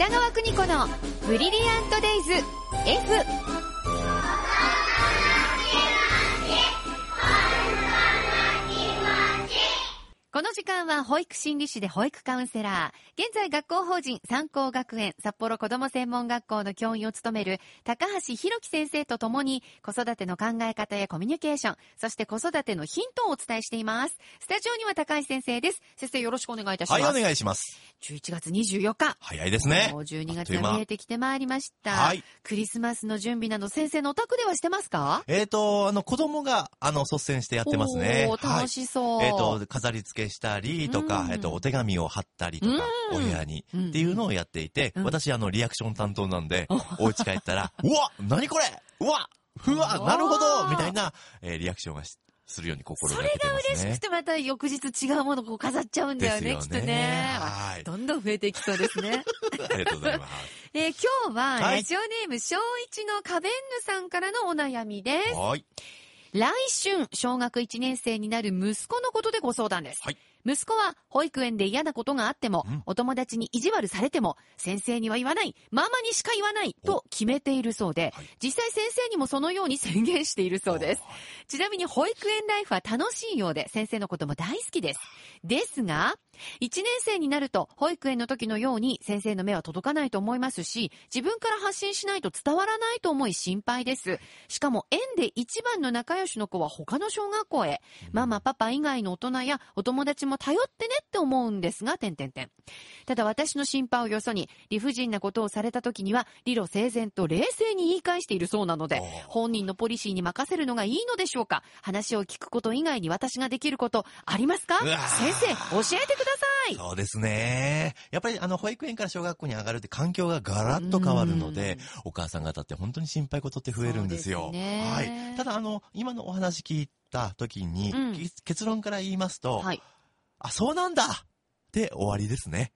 北川邦子のブリリアントデイズ F この時間は保育心理士で保育カウンセラー、現在学校法人三高学園札幌子ども専門学校の教員を務める高橋弘樹先生と共に子育ての考え方やコミュニケーション、そして子育てのヒントをお伝えしています。スタジオには高橋先生です。先生よろしくお願いいたします。はい、お願いします。11月24日。早いですねもう。12月が見えてきてまいりました。はい。クリスマスの準備など先生のお宅ではしてますか？えっ、と、あの、子供が、あの、率先してやってますね。おー楽しそう。はい。えっ、と、飾り付けしたりとか、うんえっ、と、お手紙を貼ったりとか、うんお部屋に、うんっていうのをやっていて、うん私、あの、リアクション担当なんで、お家帰ったら、うわ何これうわうわなるほどみたいな、えーリアクションがしするように心がけてますね。嬉しくてまた翌日違うものをこう飾っちゃうんだよね、きっとね。はいどんどん増えていきそうですね。ありがとうございます。えー今日は、はいラジオネーム、小一のカベンヌさんからのお悩みです。はい。来春、小学1年生になる息子のことでご相談です。はい息子は保育園で嫌なことがあっても、うんお友達に意地悪されても、先生には言わない、ママにしか言わないと決めているそうで、はい実際先生にもそのように宣言しているそうです。ちなみに保育園ライフは楽しいようで、先生のことも大好きです。ですが、1年生になると、保育園の時のように先生の目は届かないと思いますし、自分から発信しないと伝わらないと思い心配です。しかも、園で一番の仲良しの子は他の小学校へ。ママ、パパ以外の大人やお友達も頼ってねって思うんですが、点々点。ただ私の心配をよそに、理不尽なことをされた時には、理路整然と冷静に言い返しているそうなので本人のポリシーに任せるのがいいのでしょうか？話を聞くこと以外に私ができることありますか？先生、教えてくださいそうですね。やっぱりあの、保育園から小学校に上がるって環境がガラッと変わるので、お母さん方って本当に心配事って増えるんですよ。すねはい。ただあの、今のお話聞いた時に、うんき結論から言いますと、はい。あ、そうなんだって終わりですね。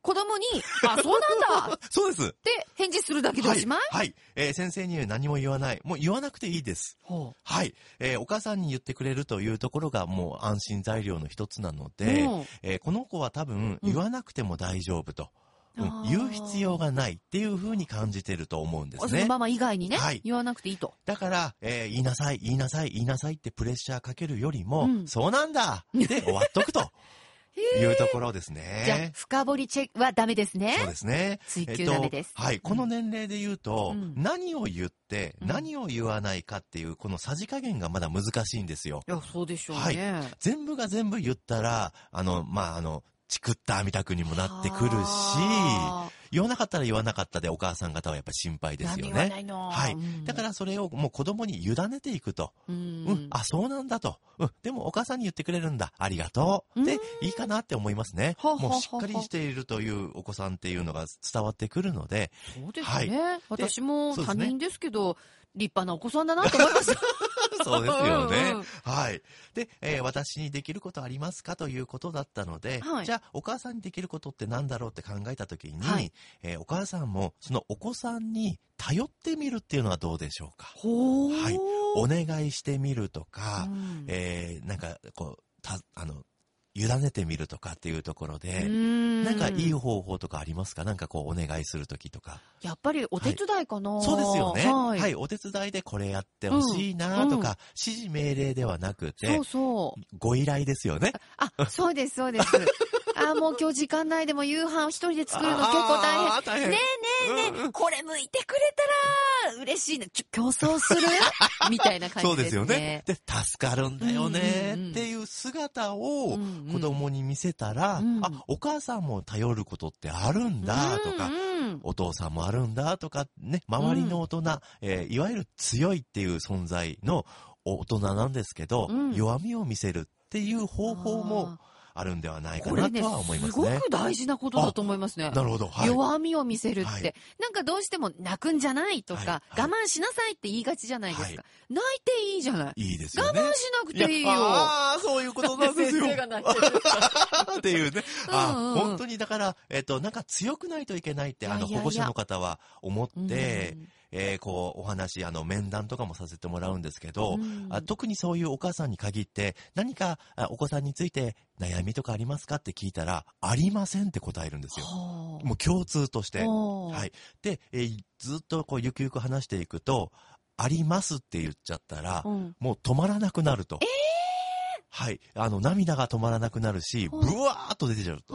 子供に、あ、そうなんだっ そうです。て返事するだけでおしまい、はい。はい。えー先生に何も言わない。もう言わなくていいです。ほはい。えーお母さんに言ってくれるというところがもう安心材料の一つなのう。で、うんえーこの子は多分言わなくても大丈夫と。うん言う必要がないっていう風に感じてると思うんですね。そのママ以外にね、はい言わなくていいと。だから、えー言いなさい、言いなさい、言いなさいってプレッシャーかけるよりも、うんそうなんだで終わっとくと いうところですじゃあね、。深掘りチェックはダメですね。そうですね。追求ダメです。はい。この年齢で言うと、うん何を言って、うん何を言わないかっていう、このさじ加減がまだ難しいんですよ。いや、そうでしょうね。はい全部が全部言ったら、あの、まあ、あの、チクったみたくにもなってくるし、あ言わなかったら言わなかったでお母さん方はやっぱり心配ーですよね。はいうんだからそれをもう子供に委ねていくと。ううん、ん。あ、そうなんだと。うん、でもお母さんに言ってくれるんだ。ありがとう。でうん、いいかなって思いますね。もうしっかりしているというお子さんっていうのが伝わってくるので、そうですはいね。私も他人ですけど、立派なお子さんだなと思います。そうですよねうんうん。はい。で、えー私にできることありますかということだったので、はいじゃあ、お母さんにできることって何だろうって考えたときに、はいえーお母さんも、そのお子さんに頼ってみるっていうのはどうでしょうか？はいお願いしてみるとか、うんえーなんか、こう、た、あの、委ねてみるとかっていうところで、うんなんかいい方法とかありますか？なんかこうお願いするときとか。やっぱりお手伝いかな、そうですよね。は。はいい。お手伝いでこれやってほしいなとか、うんうん指示命令ではなくてそう、そう。ご依頼ですよね。あ、そうです、そうです。あ、もう今日時間ないでも夕飯一人で作るの結構大変。大変。ねえねえねえ、これ剥いてくれたら嬉しいな。ちょ競争する？みたいな感そうじですね。ですよね。で、助かるんだよね。うんうんうんっていう姿をうんうん。子供に見せたら、うん。あ、お母さんも頼ることってあるんだとか、うんうんお父さんもあるんだとか、ね、周りの大人、えーいわゆる強いっていう存在の大人なんですけど、うん。弱みを見せるっていう方法もあるんではないかなとは思いますね。すごく大事なことだと思いますね。なるほど。はい。弱みを見せるって、はいなんかどうしても泣くんじゃないとか、はいはい我慢しなさいって言いがちじゃないですか。はい泣いていいじゃない。いいですよね。我慢しなくていいよ。ああ、そういうことなんですよ。先生が泣いてる っていうね。あうんうんうん本当にだから、えっと、なんか強くないといけないって、あの、いやいやいや保護者の方は思って、うんえーこう、お話、あの、面談とかもさせてもらうんですけど、うんあ特にそういうお母さんに限って、何かあお子さんについて悩悩みとかありますかって聞いたら、ありませんって答えるんですよ。もう共通として。はい。で、えーずっとこうゆくゆく話していくと、ありますって言っちゃったら、うんもう止まらなくなると。はい。あの、涙が止まらなくなるし、ブうんワーっと出てちゃうと。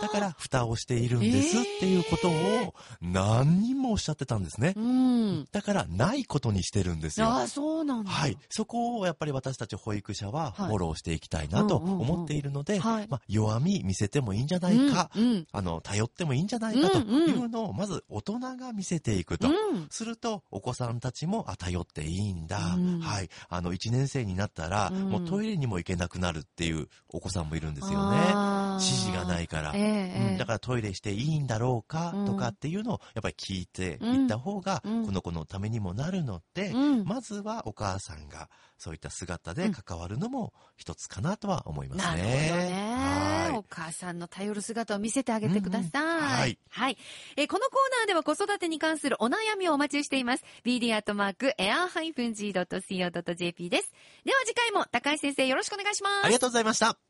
だから、蓋をしているんですっていうことを何人もおっしゃってたんですね。うん。だから、ないことにしてるんですよ。ああ、そうなんだ。はい。そこをやっぱり私たち保育者ははいフォローしていきたいなと思っているので、はいまあ、弱み見せてもいいんじゃないか、うんうんあの、頼ってもいいんじゃないかというのを、まず大人が見せていくと。うんすると、お子さんたちも、あ、頼っていいんだ。うんはい。あの、1年生になったら、うんもうトイレにも行けなくなるっていうお子さんもいるんですよね。指示がないから。ええええうんだからトイレしていいんだろうかうんとかっていうのをやっぱり聞いていった方がうんこの子のためにもなるので、うんまずはお母さんがそういった姿で関わるのも一つかなとは思いますなるほどね。ね。はいお母さんの頼る姿を見せてあげてください。うんうんはい。はい。えーこのコーナーでは子育てに関するお悩みをお待ちしています。bd.air-g.co.jp です。では次回も高橋先生よろしくお願いします。ありがとうございました。